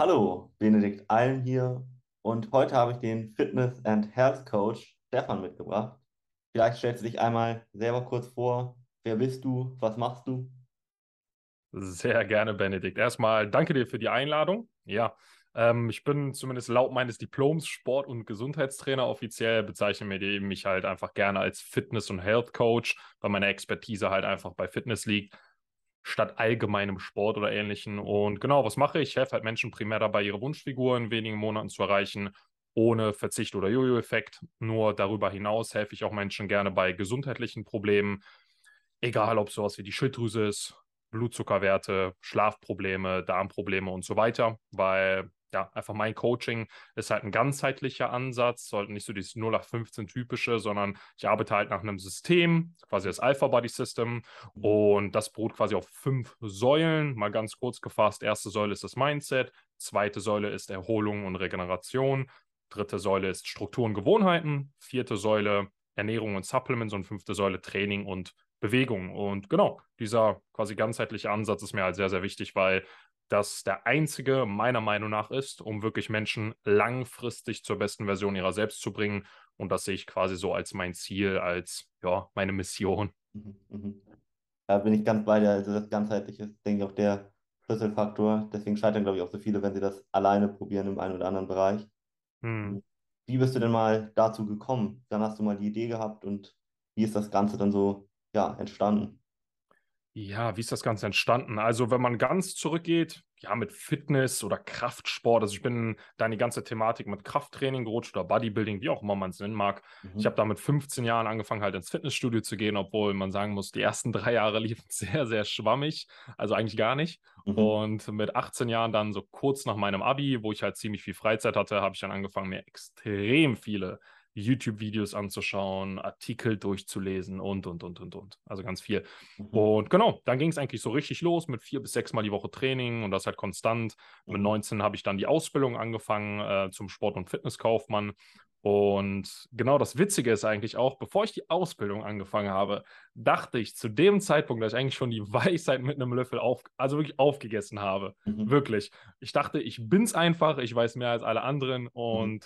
Hallo, Benedikt Alm hier und heute habe ich den Fitness and Health Coach Stefan mitgebracht. Vielleicht stellst du dich einmal selber kurz vor. Wer bist du? Was machst du? Sehr gerne, Benedikt. Erstmal danke dir für die Einladung. Ja, ähm, ich bin zumindest laut meines Diploms Sport- und Gesundheitstrainer. Offiziell bezeichne mich halt einfach gerne als Fitness- und Health Coach, weil meine Expertise halt einfach bei Fitness liegt statt allgemeinem Sport oder ähnlichen. Und genau, was mache ich? Ich helfe halt Menschen primär dabei, ihre Wunschfigur in wenigen Monaten zu erreichen, ohne Verzicht oder Jojo-Effekt. Nur darüber hinaus helfe ich auch Menschen gerne bei gesundheitlichen Problemen, egal ob sowas wie die Schilddrüse ist, Blutzuckerwerte, Schlafprobleme, Darmprobleme und so weiter, weil ja, einfach mein Coaching ist halt ein ganzheitlicher Ansatz, sollte nicht so dieses 0815 typische, sondern ich arbeite halt nach einem System, quasi das Alpha Body System und das beruht quasi auf fünf Säulen, mal ganz kurz gefasst. Erste Säule ist das Mindset, zweite Säule ist Erholung und Regeneration, dritte Säule ist Struktur und Gewohnheiten, vierte Säule Ernährung und Supplements und fünfte Säule Training und Bewegung. Und genau, dieser quasi ganzheitliche Ansatz ist mir halt sehr, sehr wichtig, weil das der einzige meiner Meinung nach ist, um wirklich Menschen langfristig zur besten Version ihrer selbst zu bringen. Und das sehe ich quasi so als mein Ziel, als ja, meine Mission. Mhm, mhm. Da bin ich ganz bei dir. Also das Ganzheitliche ist, denke ich, auch der Schlüsselfaktor. Deswegen scheitern, glaube ich, auch so viele, wenn sie das alleine probieren im einen oder anderen Bereich. Hm. Wie bist du denn mal dazu gekommen? Dann hast du mal die Idee gehabt und wie ist das Ganze dann so ja, entstanden? Ja, wie ist das Ganze entstanden? Also, wenn man ganz zurückgeht, ja, mit Fitness oder Kraftsport, also ich bin da in die ganze Thematik mit Krafttraining gerutscht oder Bodybuilding, wie auch immer man es nennen mag. Mhm. Ich habe da mit 15 Jahren angefangen, halt ins Fitnessstudio zu gehen, obwohl man sagen muss, die ersten drei Jahre liefen sehr, sehr schwammig, also eigentlich gar nicht. Mhm. Und mit 18 Jahren dann so kurz nach meinem Abi, wo ich halt ziemlich viel Freizeit hatte, habe ich dann angefangen, mir extrem viele YouTube-Videos anzuschauen, Artikel durchzulesen und, und, und, und, und. Also ganz viel. Mhm. Und genau, dann ging es eigentlich so richtig los mit vier bis sechs Mal die Woche Training und das halt konstant. Mhm. Mit 19 habe ich dann die Ausbildung angefangen äh, zum Sport- und Fitnesskaufmann. Und genau das Witzige ist eigentlich auch, bevor ich die Ausbildung angefangen habe, dachte ich zu dem Zeitpunkt, dass ich eigentlich schon die Weisheit mit einem Löffel auf, also wirklich aufgegessen habe. Mhm. Wirklich. Ich dachte, ich bin's einfach, ich weiß mehr als alle anderen mhm.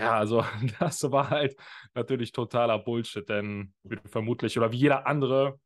Ja, also das war halt natürlich totaler Bullshit, denn vermutlich oder wie jeder andere,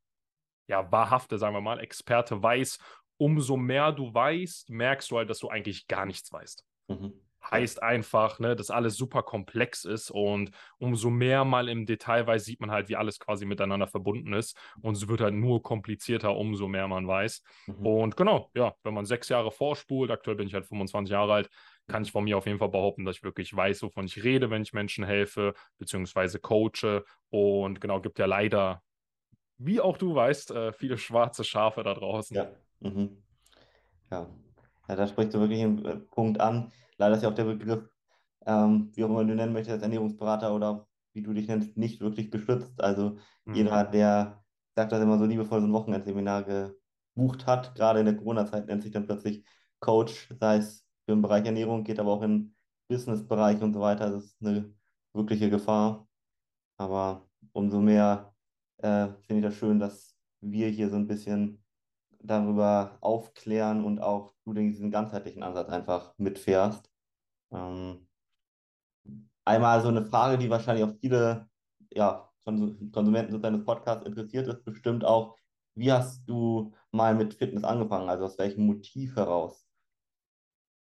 ja, wahrhafte, sagen wir mal, Experte weiß, umso mehr du weißt, merkst du halt, dass du eigentlich gar nichts weißt. Mhm. Heißt einfach, ne, dass alles super komplex ist und umso mehr mal im Detail weiß, sieht man halt, wie alles quasi miteinander verbunden ist. Und es wird halt nur komplizierter, umso mehr man weiß. Mhm. Und genau, ja, wenn man sechs Jahre vorspult, aktuell bin ich halt 25 Jahre alt, kann ich von mir auf jeden Fall behaupten, dass ich wirklich weiß, wovon ich rede, wenn ich Menschen helfe, beziehungsweise coache. Und genau, gibt ja leider, wie auch du weißt, äh, viele schwarze Schafe da draußen. Ja. Mhm. ja. Ja, da sprichst du wirklich einen äh, Punkt an. Leider ist ja auch der Begriff, ähm, wie auch immer du nennen möchtest, als Ernährungsberater oder wie du dich nennst, nicht wirklich geschützt. Also mhm. jeder, der sagt das immer so liebevoll, so ein Wochenendseminar gebucht hat, gerade in der Corona-Zeit nennt sich dann plötzlich Coach, sei es für den Bereich Ernährung, geht aber auch in Business-Bereich und so weiter. Das ist eine wirkliche Gefahr. Aber umso mehr äh, finde ich das schön, dass wir hier so ein bisschen darüber aufklären und auch du diesen ganzheitlichen Ansatz einfach mitfährst. Ähm, einmal so eine Frage, die wahrscheinlich auch viele ja, Konsumenten deines Podcasts interessiert, ist bestimmt auch, wie hast du mal mit Fitness angefangen? Also aus welchem Motiv heraus?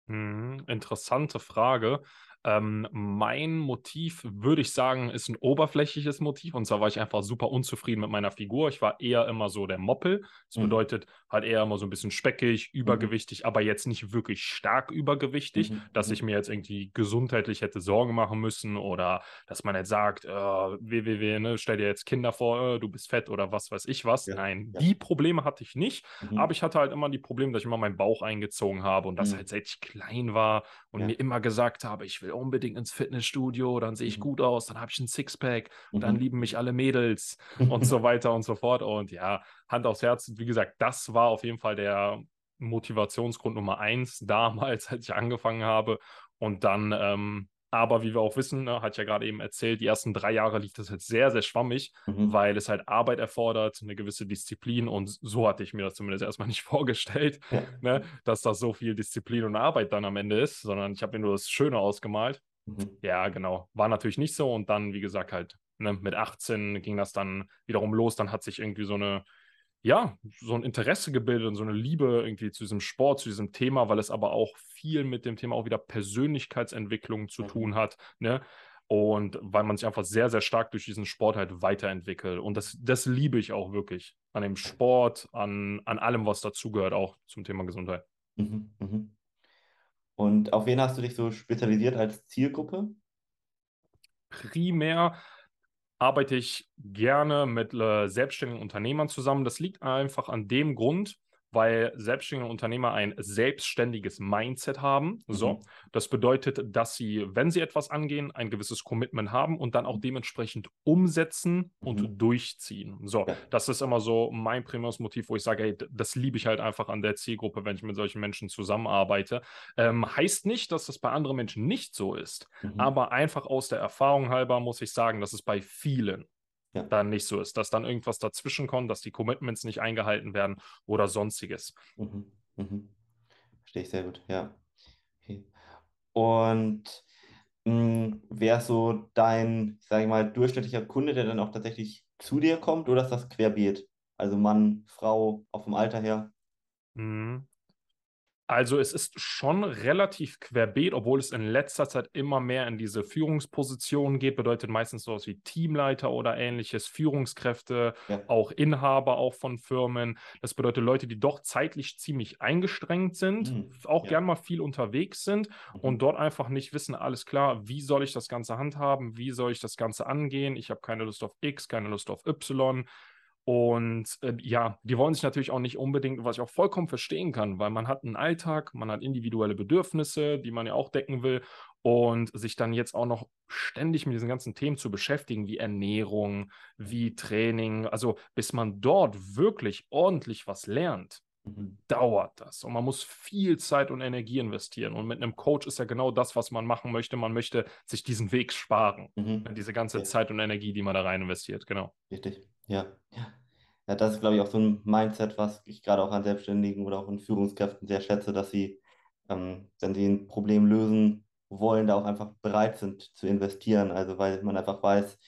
Mhm, interessante Frage. Ähm, mein Motiv, würde ich sagen, ist ein oberflächliches Motiv. Und zwar war ich einfach super unzufrieden mit meiner Figur. Ich war eher immer so der Moppel. Das mhm. bedeutet halt eher immer so ein bisschen speckig, mhm. übergewichtig, mhm. aber jetzt nicht wirklich stark übergewichtig, mhm. dass ich mhm. mir jetzt irgendwie gesundheitlich hätte Sorgen machen müssen oder dass man jetzt sagt, äh, www, ne, stell dir jetzt Kinder vor, äh, du bist fett oder was weiß ich was. Ja. Nein, ja. die Probleme hatte ich nicht. Mhm. Aber ich hatte halt immer die Probleme, dass ich immer meinen Bauch eingezogen habe und das halt seit ich klein war und ja. mir immer gesagt habe, ich will unbedingt ins Fitnessstudio, dann sehe ich mhm. gut aus, dann habe ich ein Sixpack, mhm. dann lieben mich alle Mädels und so weiter und so fort. Und ja, Hand aufs Herz, wie gesagt, das war auf jeden Fall der Motivationsgrund Nummer eins damals, als ich angefangen habe. Und dann, ähm, Aber wie wir auch wissen, ne, hat ja gerade eben erzählt, die ersten drei Jahre lief das jetzt sehr, sehr schwammig, mhm. weil es halt Arbeit erfordert, eine gewisse Disziplin. Und so hatte ich mir das zumindest erstmal nicht vorgestellt, ja. ne, dass das so viel Disziplin und Arbeit dann am Ende ist, sondern ich habe mir nur das Schöne ausgemalt. Mhm. Ja, genau. War natürlich nicht so. Und dann, wie gesagt, halt ne, mit 18 ging das dann wiederum los. Dann hat sich irgendwie so eine ja, so ein Interesse gebildet und so eine Liebe irgendwie zu diesem Sport, zu diesem Thema, weil es aber auch viel mit dem Thema auch wieder Persönlichkeitsentwicklung zu mhm. tun hat, ne? Und weil man sich einfach sehr, sehr stark durch diesen Sport halt weiterentwickelt. Und das, das liebe ich auch wirklich an dem Sport, an, an allem, was dazugehört, auch zum Thema Gesundheit. Mhm, mhm. Und auf wen hast du dich so spezialisiert als Zielgruppe? Primär arbeite ich gerne mit äh, selbstständigen Unternehmern zusammen. Das liegt einfach an dem Grund, weil selbstständige Unternehmer ein selbstständiges Mindset haben. Mhm. So, das bedeutet, dass sie, wenn sie etwas angehen, ein gewisses Commitment haben und dann auch dementsprechend umsetzen und mhm. durchziehen. So, das ist immer so mein primäres Motiv, wo ich sage, hey, das liebe ich halt einfach an der Zielgruppe, wenn ich mit solchen Menschen zusammenarbeite. Ähm, heißt nicht, dass das bei anderen Menschen nicht so ist, mhm. aber einfach aus der Erfahrung halber muss ich sagen, dass es bei vielen ja. dann nicht so ist, dass dann irgendwas dazwischen kommt, dass die Commitments nicht eingehalten werden oder sonstiges. Mhm. Mhm. Verstehe ich sehr gut, ja. Okay. Und hm, wäre so dein, sage ich mal, durchschnittlicher Kunde, der dann auch tatsächlich zu dir kommt oder ist das querbeet? Also Mann, Frau, auch vom Alter her? Mhm. Also es ist schon relativ querbeet, obwohl es in letzter Zeit immer mehr in diese Führungspositionen geht. Bedeutet meistens sowas wie Teamleiter oder ähnliches, Führungskräfte, ja. auch Inhaber auch von Firmen. Das bedeutet Leute, die doch zeitlich ziemlich eingestrengt sind, mhm. auch ja. gern mal viel unterwegs sind mhm. und dort einfach nicht wissen, alles klar, wie soll ich das Ganze handhaben, wie soll ich das Ganze angehen. Ich habe keine Lust auf X, keine Lust auf Y. Und äh, ja, die wollen sich natürlich auch nicht unbedingt, was ich auch vollkommen verstehen kann, weil man hat einen Alltag, man hat individuelle Bedürfnisse, die man ja auch decken will. Und sich dann jetzt auch noch ständig mit diesen ganzen Themen zu beschäftigen, wie Ernährung, wie Training, also bis man dort wirklich ordentlich was lernt, mhm. dauert das. Und man muss viel Zeit und Energie investieren. Und mit einem Coach ist ja genau das, was man machen möchte. Man möchte sich diesen Weg sparen. Mhm. Diese ganze ja. Zeit und Energie, die man da rein investiert, genau. Richtig. Ja, ja. Ja, das ist, glaube ich, auch so ein Mindset, was ich gerade auch an Selbstständigen oder auch in Führungskräften sehr schätze, dass sie, ähm, wenn sie ein Problem lösen wollen, da auch einfach bereit sind zu investieren. Also weil man einfach weiß,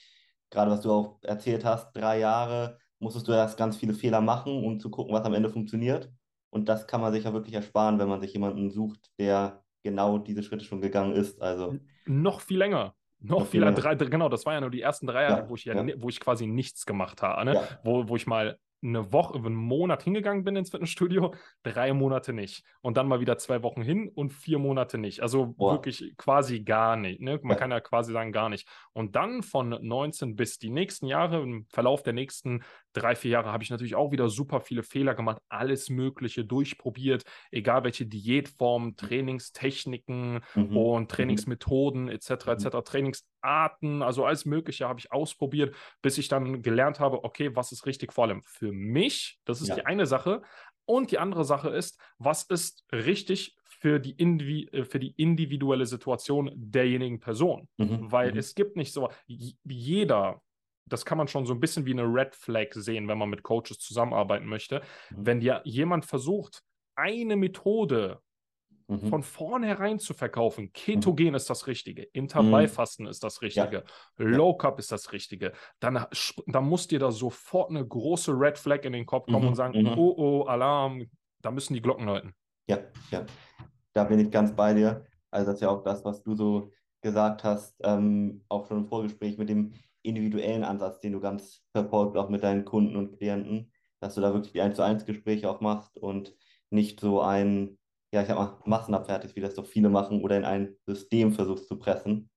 gerade was du auch erzählt hast, drei Jahre musstest du erst ganz viele Fehler machen, um zu gucken, was am Ende funktioniert. Und das kann man sich ja wirklich ersparen, wenn man sich jemanden sucht, der genau diese Schritte schon gegangen ist. Also noch viel länger. Noch viel, drei, genau, das war ja nur die ersten drei Jahre, ja, wo ich ja, ja, wo ich quasi nichts gemacht habe, ne? Ja. wo, wo ich mal eine Woche, einen Monat hingegangen bin ins Fitnessstudio, drei Monate nicht. Und dann mal wieder zwei Wochen hin und vier Monate nicht. Also Boah. wirklich quasi gar nicht. Ne? Man kann ja quasi sagen, gar nicht. Und dann von 19 bis die nächsten Jahre, im Verlauf der nächsten drei, vier Jahre, habe ich natürlich auch wieder super viele Fehler gemacht, alles Mögliche durchprobiert, egal welche Diätformen, Trainingstechniken mhm. und mhm. Trainingsmethoden etc. etc. Mhm. Trainingsarten, also alles Mögliche habe ich ausprobiert, bis ich dann gelernt habe, okay, was ist richtig vor allem für mich? Das ist ja. die eine Sache. Und die andere Sache ist, was ist richtig für die, Indivi äh, für die individuelle Situation derjenigen Person? Mhm. Weil mhm. es gibt nicht so, jeder, das kann man schon so ein bisschen wie eine Red Flag sehen, wenn man mit Coaches zusammenarbeiten möchte. Mhm. Wenn dir jemand versucht, eine Methode mhm. von vornherein zu verkaufen. Ketogen mhm. ist das Richtige, Intervallfasten mhm. ist das Richtige, ja. Low Carb ist das Richtige. Dann, dann muss dir da sofort eine große Red Flag in den Kopf kommen und mhm. sagen, mhm. oh, oh, Alarm, da müssen die Glocken läuten. Ja, ja, da bin ich ganz bei dir. Also das ist ja auch das, was du so gesagt hast, ähm, auch schon im Vorgespräch mit dem individuellen Ansatz, den du ganz verfolgt, auch mit deinen Kunden und Klienten, dass du da wirklich die 1 zu 1 Gespräche auch machst und nicht so ein ja, ich sag mal, massenabfertigst, wie das doch viele machen, oder in ein System versuchst zu pressen.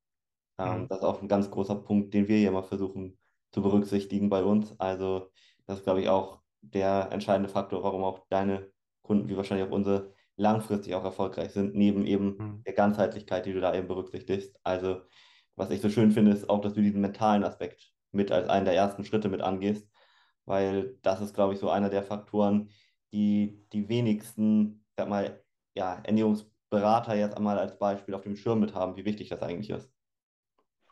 Ähm, mhm. Das ist auch ein ganz großer Punkt, den wir hier mal versuchen zu berücksichtigen bei uns. Also, das ist, glaube ich, auch der entscheidende Faktor, warum auch deine Kunden, wie wahrscheinlich auch unsere, langfristig auch erfolgreich sind, neben eben mhm. der Ganzheitlichkeit, die du da eben berücksichtigst. Also, was ich so schön finde, ist auch, dass du diesen mentalen Aspekt mit als einen der ersten Schritte mit angehst, weil das ist, glaube ich, so einer der Faktoren, die die wenigsten, sag mal, ja, Ernährungsberater jetzt einmal als Beispiel auf dem Schirm mit haben, wie wichtig das eigentlich ist.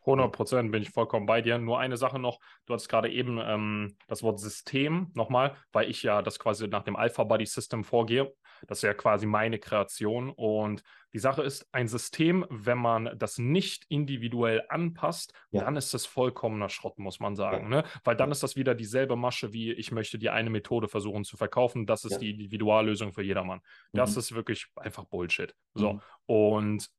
100 Prozent bin ich vollkommen bei dir. Nur eine Sache noch, du hattest gerade eben ähm, das Wort System nochmal, weil ich ja das quasi nach dem Alpha Body System vorgehe. Das ist ja quasi meine Kreation. Und die Sache ist, ein System, wenn man das nicht individuell anpasst, ja. dann ist das vollkommener Schrott, muss man sagen. Ja. Ne? Weil dann ist das wieder dieselbe Masche, wie ich möchte die eine Methode versuchen zu verkaufen. Das ist ja. die Individuallösung für jedermann. Das mhm. ist wirklich einfach Bullshit. So. Mhm. Und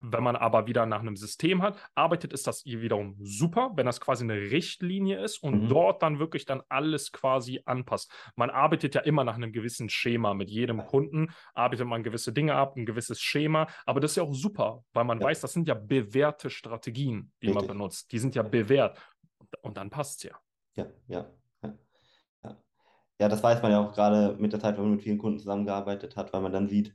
wenn man aber wieder nach einem System hat, arbeitet, ist das wiederum super, wenn das quasi eine Richtlinie ist und mhm. dort dann wirklich dann alles quasi anpasst. Man arbeitet ja immer nach einem gewissen Schema. Mit jedem Kunden arbeitet man gewisse Dinge ab, ein gewisses Schema. Aber das ist ja auch super, weil man ja. weiß, das sind ja bewährte Strategien, die Richtig. man benutzt. Die sind ja bewährt. Und dann passt es ja. Ja, ja. Ja. ja, das weiß man ja auch gerade mit der Zeit, wenn man mit vielen Kunden zusammengearbeitet hat, weil man dann sieht,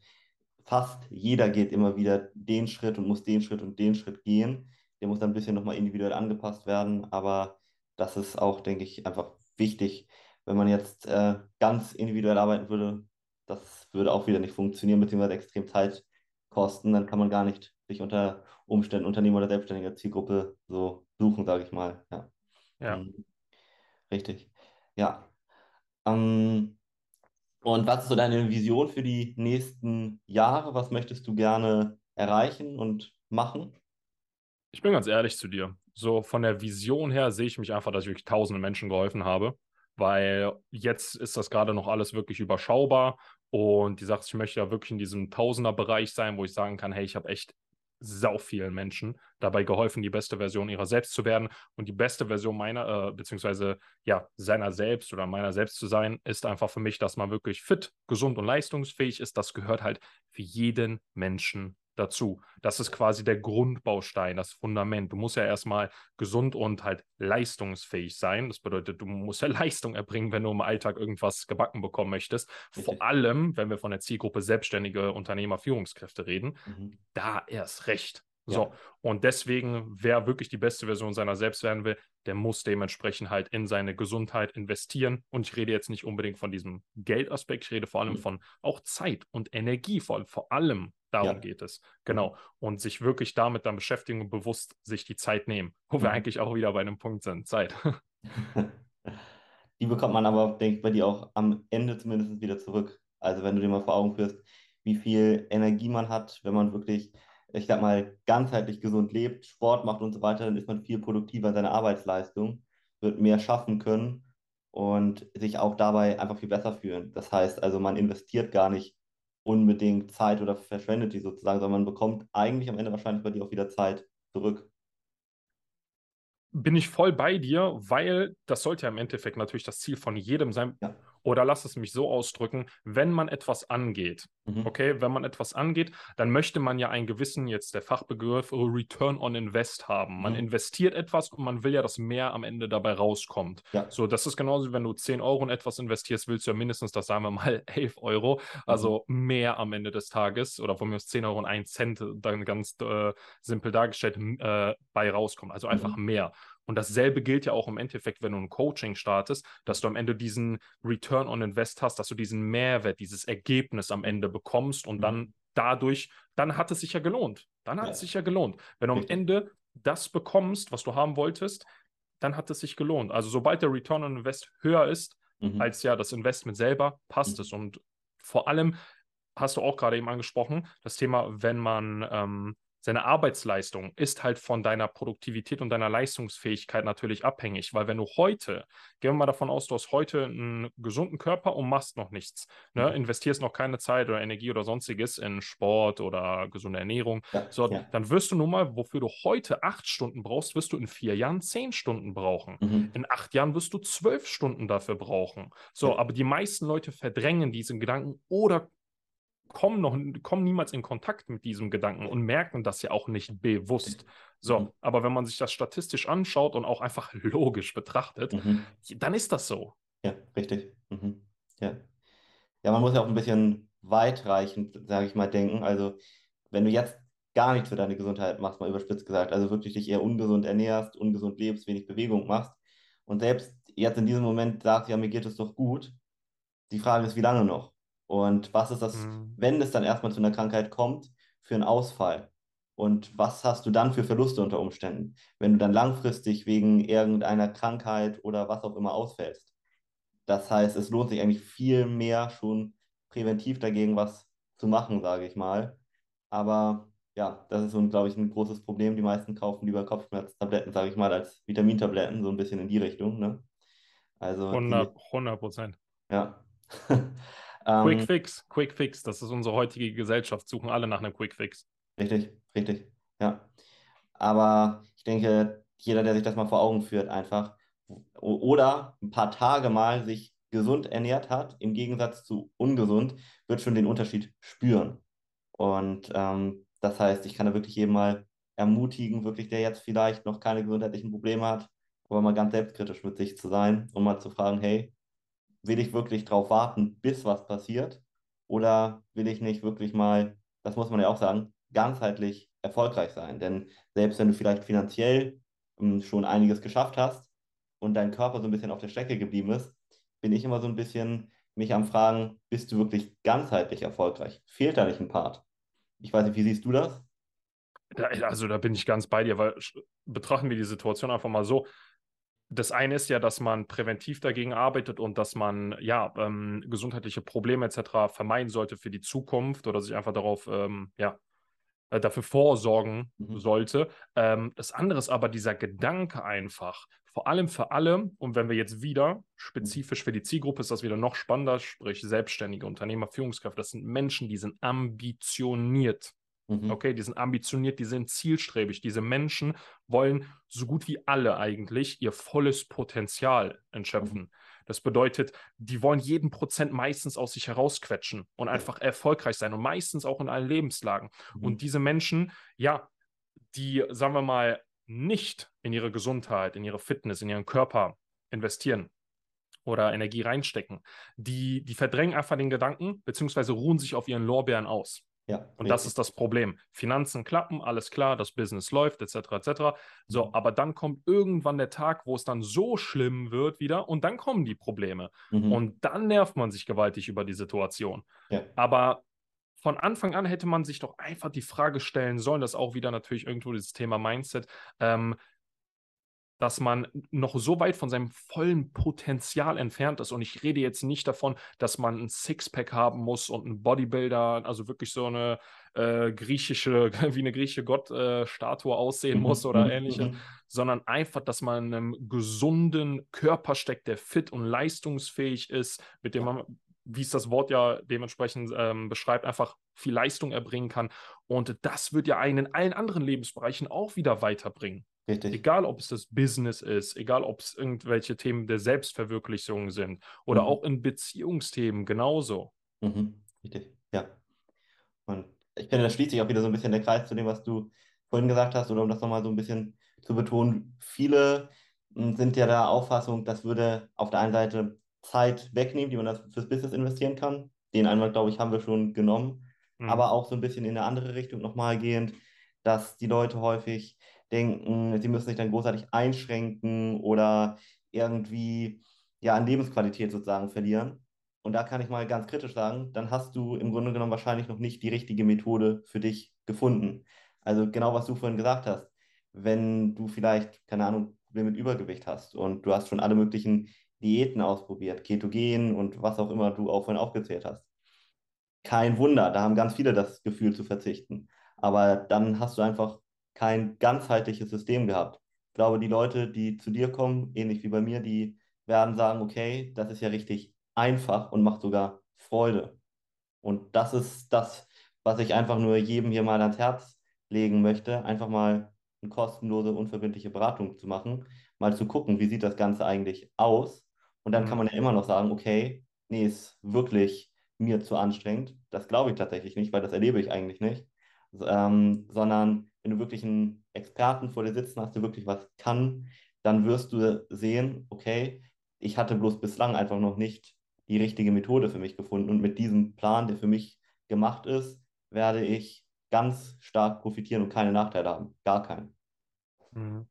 fast jeder geht immer wieder den Schritt und muss den Schritt und den Schritt gehen. Der muss dann ein bisschen nochmal individuell angepasst werden, aber das ist auch, denke ich, einfach wichtig. Wenn man jetzt äh, ganz individuell arbeiten würde, das würde auch wieder nicht funktionieren, beziehungsweise extrem Zeit kosten. Dann kann man gar nicht sich unter Umständen Unternehmer oder selbstständiger Zielgruppe so suchen, sage ich mal. Ja. ja. Mhm. Richtig. Ja. Ähm, und was ist so deine Vision für die nächsten Jahre? Was möchtest du gerne erreichen und machen? Ich bin ganz ehrlich zu dir. So von der Vision her sehe ich mich einfach, dass ich wirklich tausende Menschen geholfen habe, weil jetzt ist das gerade noch alles wirklich überschaubar und die Sache, ich möchte ja wirklich in diesem Tausender-Bereich sein, wo ich sagen kann, hey, ich habe echt sau vielen Menschen dabei geholfen, die beste Version ihrer selbst zu werden. Und die beste Version meiner, äh, beziehungsweise ja, seiner selbst oder meiner selbst zu sein, ist einfach für mich, dass man wirklich fit, gesund und leistungsfähig ist. Das gehört halt für jeden Menschen dazu. Das ist quasi der Grundbaustein, das Fundament. Du musst ja erstmal gesund und halt leistungsfähig sein. Das bedeutet, du musst ja Leistung erbringen, wenn du im Alltag irgendwas gebacken bekommen möchtest. Richtig. Vor allem, wenn wir von der Zielgruppe selbstständige Unternehmer, Führungskräfte reden, mhm. da erst recht. So, ja. und deswegen, wer wirklich die beste Version seiner selbst werden will, der muss dementsprechend halt in seine Gesundheit investieren. Und ich rede jetzt nicht unbedingt von diesem Geldaspekt, ich rede vor allem mhm. von auch Zeit und Energie, vor allem, vor allem darum ja. geht es. Genau. Mhm. Und sich wirklich damit dann beschäftigen und bewusst sich die Zeit nehmen, wo mhm. wir eigentlich auch wieder bei einem Punkt sind, Zeit. die bekommt man aber, denke ich, bei dir auch am Ende zumindest wieder zurück. Also wenn du dir mal vor Augen führst, wie viel Energie man hat, wenn man wirklich ich sag mal, ganzheitlich gesund lebt, Sport macht und so weiter, dann ist man viel produktiver in seiner Arbeitsleistung, wird mehr schaffen können und sich auch dabei einfach viel besser fühlen. Das heißt also, man investiert gar nicht unbedingt Zeit oder verschwendet die sozusagen, sondern man bekommt eigentlich am Ende wahrscheinlich bei dir auch wieder Zeit zurück. Bin ich voll bei dir, weil das sollte ja im Endeffekt natürlich das Ziel von jedem sein. Ja. Oder lass es mich so ausdrücken, wenn man etwas angeht, mhm. okay, wenn man etwas angeht, dann möchte man ja einen gewissen, jetzt der Fachbegriff, Return on Invest haben. Man mhm. investiert etwas und man will ja, dass mehr am Ende dabei rauskommt. Ja. So, das ist genauso, wie wenn du 10 Euro in etwas investierst, willst du ja mindestens, das sagen wir mal, 11 Euro, also mhm. mehr am Ende des Tages oder von mir aus 10 Euro und 1 Cent, dann ganz äh, simpel dargestellt, äh, bei rauskommt. Also einfach mhm. mehr. Und dasselbe gilt ja auch im Endeffekt, wenn du ein Coaching startest, dass du am Ende diesen Return on Invest hast, dass du diesen Mehrwert, dieses Ergebnis am Ende bekommst und mhm. dann dadurch, dann hat es sich ja gelohnt. Dann hat ja. es sich ja gelohnt. Wenn du am Ende das bekommst, was du haben wolltest, dann hat es sich gelohnt. Also sobald der Return on Invest höher ist mhm. als ja das Investment selber, passt mhm. es. Und vor allem hast du auch gerade eben angesprochen, das Thema, wenn man ähm, seine Arbeitsleistung ist halt von deiner Produktivität und deiner Leistungsfähigkeit natürlich abhängig, weil wenn du heute, gehen wir mal davon aus, du hast heute einen gesunden Körper und machst noch nichts, ne? Mhm. investierst noch keine Zeit oder Energie oder sonstiges in Sport oder gesunde Ernährung, ja, so, ja. dann wirst du nun mal, wofür du heute acht Stunden brauchst, wirst du in vier Jahren zehn Stunden brauchen. Mhm. In acht Jahren wirst du zwölf Stunden dafür brauchen. So, ja. aber die meisten Leute verdrängen diesen Gedanken oder kommen noch kommen niemals in Kontakt mit diesem Gedanken und merken das ja auch nicht bewusst. So, mhm. aber wenn man sich das statistisch anschaut und auch einfach logisch betrachtet, mhm. dann ist das so. Ja, richtig. Mhm. Ja. ja, man muss ja auch ein bisschen weitreichend, sage ich mal, denken. Also, wenn du jetzt gar nichts für deine Gesundheit machst, mal überspitzt gesagt, also wirklich dich eher ungesund ernährst, ungesund lebst, wenig Bewegung machst und selbst jetzt in diesem Moment sagst, ja, mir geht es doch gut, die Frage ist, wie lange noch? Und was ist das, mhm. wenn es dann erstmal zu einer Krankheit kommt, für einen Ausfall? Und was hast du dann für Verluste unter Umständen, wenn du dann langfristig wegen irgendeiner Krankheit oder was auch immer ausfällst? Das heißt, es lohnt sich eigentlich viel mehr schon präventiv dagegen was zu machen, sage ich mal. Aber ja, das ist so, glaube ich, ein großes Problem. Die meisten kaufen lieber Kopfschmerztabletten, sage ich mal, als Vitamintabletten, so ein bisschen in die Richtung. Ne? Also 100 Prozent. Ja. Quick ähm, Fix, Quick Fix, das ist unsere heutige Gesellschaft, suchen alle nach einem Quick Fix. Richtig, richtig, ja. Aber ich denke, jeder, der sich das mal vor Augen führt, einfach oder ein paar Tage mal sich gesund ernährt hat, im Gegensatz zu ungesund, wird schon den Unterschied spüren. Und ähm, das heißt, ich kann da wirklich jedem mal ermutigen, wirklich, der jetzt vielleicht noch keine gesundheitlichen Probleme hat, aber mal ganz selbstkritisch mit sich zu sein und mal zu fragen, hey, will ich wirklich darauf warten, bis was passiert? Oder will ich nicht wirklich mal, das muss man ja auch sagen, ganzheitlich erfolgreich sein? Denn selbst wenn du vielleicht finanziell ähm, schon einiges geschafft hast und dein Körper so ein bisschen auf der Strecke geblieben ist, bin ich immer so ein bisschen mich am Fragen, bist du wirklich ganzheitlich erfolgreich? Fehlt da nicht ein Part? Ich weiß nicht, wie siehst du das? Also da bin ich ganz bei dir, weil betrachten wir die Situation einfach mal so das eine ist ja, dass man präventiv dagegen arbeitet und dass man ja ähm, gesundheitliche Probleme etc. vermeiden sollte für die Zukunft oder sich einfach darauf ähm, ja äh, dafür vorsorgen mhm. sollte. Ähm, das andere ist aber dieser Gedanke einfach, vor allem für alle, und wenn wir jetzt wieder spezifisch für die Zielgruppe ist das wieder noch spannender, sprich selbstständige Unternehmer, Führungskräfte, das sind Menschen, die sind ambitioniert. Mhm. Okay, die sind ambitioniert, die sind zielstrebig. Diese Menschen wollen so gut wie alle eigentlich ihr volles Potenzial entschöpfen. Mhm. Das bedeutet, die wollen jeden Prozent meistens aus sich herausquetschen und einfach erfolgreich sein und meistens auch in allen Lebenslagen. Mhm. Und diese Menschen, ja, die, sagen wir mal, nicht in ihre Gesundheit, in ihre Fitness, in ihren Körper investieren, oder Energie reinstecken. Die, die verdrängen einfach den Gedanken, beziehungsweise ruhen sich auf ihren Lorbeeren aus. Ja, und richtig. das ist das Problem. Finanzen klappen, alles klar, das Business läuft, etc. etc. So, mhm. aber dann kommt irgendwann der Tag, wo es dann so schlimm wird wieder und dann kommen die Probleme. Mhm. Und dann nervt man sich gewaltig über die Situation. Ja. Aber von Anfang an hätte man sich doch einfach die Frage stellen sollen, das ist auch wieder natürlich irgendwo dieses Thema Mindset. Ähm, dass man noch so weit von seinem vollen Potenzial entfernt ist. Und ich rede jetzt nicht davon, dass man ein Sixpack haben muss und ein Bodybuilder, also wirklich so eine äh, griechische, wie eine griechische Gottstatue äh, aussehen mhm. muss oder mhm. ähnliches, mhm. sondern einfach, dass man in einem gesunden Körper steckt, der fit und leistungsfähig ist, mit dem man wie es das Wort ja dementsprechend ähm, beschreibt, einfach viel Leistung erbringen kann. Und das wird ja einen in allen anderen Lebensbereichen auch wieder weiterbringen. Richtig. Egal, ob es das Business ist, egal, ob es irgendwelche Themen der Selbstverwirklichung sind oder mhm. auch in Beziehungsthemen genauso. Mhm. Richtig, ja. Und ich finde, das schließt sich auch wieder so ein bisschen der Kreis zu dem, was du vorhin gesagt hast, oder um das nochmal so ein bisschen zu betonen. Viele hm, sind ja der Auffassung, das würde auf der einen Seite Zeit wegnehmen, die man fürs Business investieren kann. Den einmal, glaube ich, haben wir schon genommen. Mhm. Aber auch so ein bisschen in eine andere Richtung nochmal gehend, dass die Leute häufig denken, sie müssen sich dann großartig einschränken oder irgendwie ja an Lebensqualität sozusagen verlieren. Und da kann ich mal ganz kritisch sagen, dann hast du im Grunde genommen wahrscheinlich noch nicht die richtige Methode für dich gefunden. Also genau, was du vorhin gesagt hast. Wenn du vielleicht, keine Ahnung, Probleme mit Übergewicht hast und du hast schon alle möglichen Diäten ausprobiert, Ketogen und was auch immer du auch vorhin aufgezählt hast. Kein Wunder, da haben ganz viele das Gefühl zu verzichten. Aber dann hast du einfach kein ganzheitliches System gehabt. Ich glaube, die Leute, die zu dir kommen, ähnlich wie bei mir, die werden sagen, okay, das ist ja richtig einfach und macht sogar Freude. Und das ist das, was ich einfach nur jedem hier mal ans Herz legen möchte, einfach mal eine kostenlose, unverbindliche Beratung zu machen, mal zu gucken, wie sieht das Ganze eigentlich aus. Und dann kann man ja immer noch sagen, okay, nee, ist wirklich mir zu anstrengend. Das glaube ich tatsächlich nicht, weil das erlebe ich eigentlich nicht. Ähm, sondern wenn du wirklich einen Experten vor dir sitzen hast, der wirklich was kann, dann wirst du sehen, okay, ich hatte bloß bislang einfach noch nicht die richtige Methode für mich gefunden. Und mit diesem Plan, der für mich gemacht ist, werde ich ganz stark profitieren und keine Nachteile haben. Gar keinen. Mhm.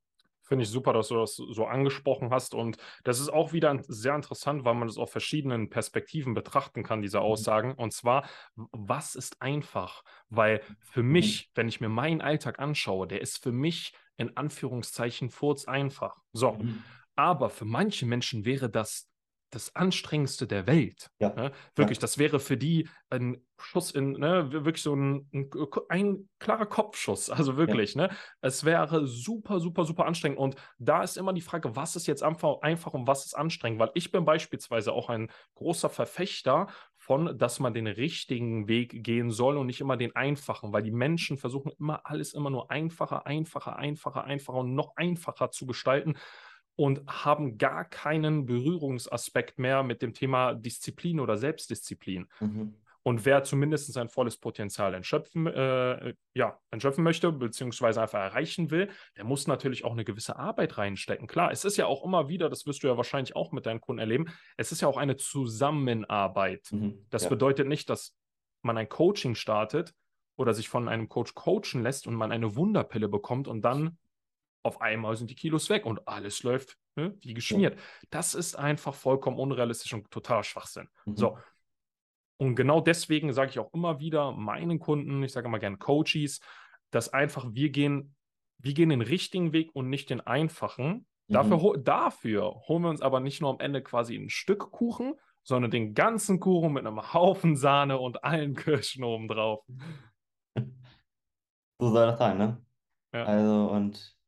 Finde ich super, dass du das so angesprochen hast. Und das ist auch wieder sehr interessant, weil man das auf verschiedenen Perspektiven betrachten kann, diese mhm. Aussagen. Und zwar, was ist einfach? Weil für mhm. mich, wenn ich mir meinen Alltag anschaue, der ist für mich in Anführungszeichen furz einfach. So. Mhm. Aber für manche Menschen wäre das das anstrengendste der Welt. Ja. Ne? Wirklich, ja. das wäre für die ein Schuss in, ne, wirklich so ein, ein, ein klarer Kopfschuss. Also wirklich, ja. ne? Es wäre super, super, super anstrengend. Und da ist immer die Frage, was ist jetzt einfach, einfach und was ist anstrengend? Weil ich bin beispielsweise auch ein großer Verfechter von, dass man den richtigen Weg gehen soll und nicht immer den einfachen, weil die Menschen versuchen immer alles immer nur einfacher, einfacher, einfacher, einfacher und noch einfacher zu gestalten und haben gar keinen Berührungsaspekt mehr mit dem Thema Disziplin oder Selbstdisziplin. Mhm. Und wer zumindest sein volles Potenzial entschöpfen, äh, ja, entschöpfen möchte, beziehungsweise einfach erreichen will, der muss natürlich auch eine gewisse Arbeit reinstecken. Klar, es ist ja auch immer wieder, das wirst du ja wahrscheinlich auch mit deinen Kunden erleben, es ist ja auch eine Zusammenarbeit. Mhm. Das ja. bedeutet nicht, dass man ein Coaching startet oder sich von einem Coach coachen lässt und man eine Wunderpille bekommt und dann auf einmal sind die Kilos weg und alles läuft ne, wie geschmiert. Ja. Das ist einfach vollkommen unrealistisch und totaler Schwachsinn. Mhm. So. Und genau deswegen sage ich auch immer wieder meinen Kunden, ich sage immer gerne Coaches, dass einfach wir gehen, wir gehen den richtigen Weg und nicht den einfachen. Mhm. Dafür, dafür holen wir uns aber nicht nur am Ende quasi ein Stück Kuchen, sondern den ganzen Kuchen mit einem Haufen Sahne und allen Kirschen oben drauf. So soll das sein, ne? Ja. Also, und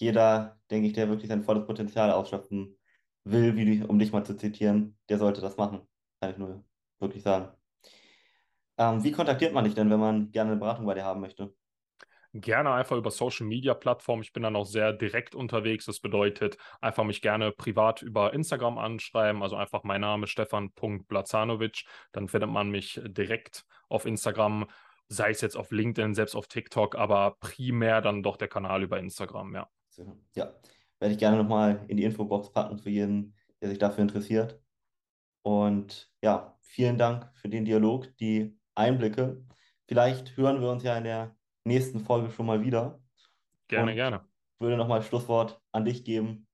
jeder, denke ich, der wirklich sein volles Potenzial ausschöpfen will, wie um dich mal zu zitieren, der sollte das machen. Kann ich nur wirklich sagen. Ähm, wie kontaktiert man dich denn, wenn man gerne eine Beratung bei dir haben möchte? Gerne einfach über Social Media Plattformen. Ich bin dann auch sehr direkt unterwegs. Das bedeutet, einfach mich gerne privat über Instagram anschreiben. Also einfach mein Name Stefan.blazanovic. Dann findet man mich direkt auf Instagram, sei es jetzt auf LinkedIn, selbst auf TikTok, aber primär dann doch der Kanal über Instagram, ja. Ja, werde ich gerne nochmal in die Infobox packen für jeden, der sich dafür interessiert. Und ja, vielen Dank für den Dialog, die Einblicke. Vielleicht hören wir uns ja in der nächsten Folge schon mal wieder. Gerne, Und gerne. Würde nochmal Schlusswort an dich geben.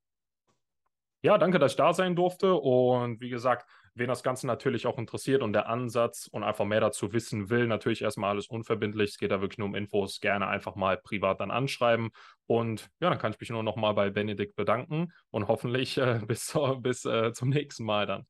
Ja, danke, dass ich da sein durfte. Und wie gesagt, wen das Ganze natürlich auch interessiert und der Ansatz und einfach mehr dazu wissen will, natürlich erstmal alles unverbindlich. Es geht da wirklich nur um Infos. Gerne einfach mal privat dann anschreiben. Und ja, dann kann ich mich nur nochmal bei Benedikt bedanken und hoffentlich äh, bis, bis äh, zum nächsten Mal dann.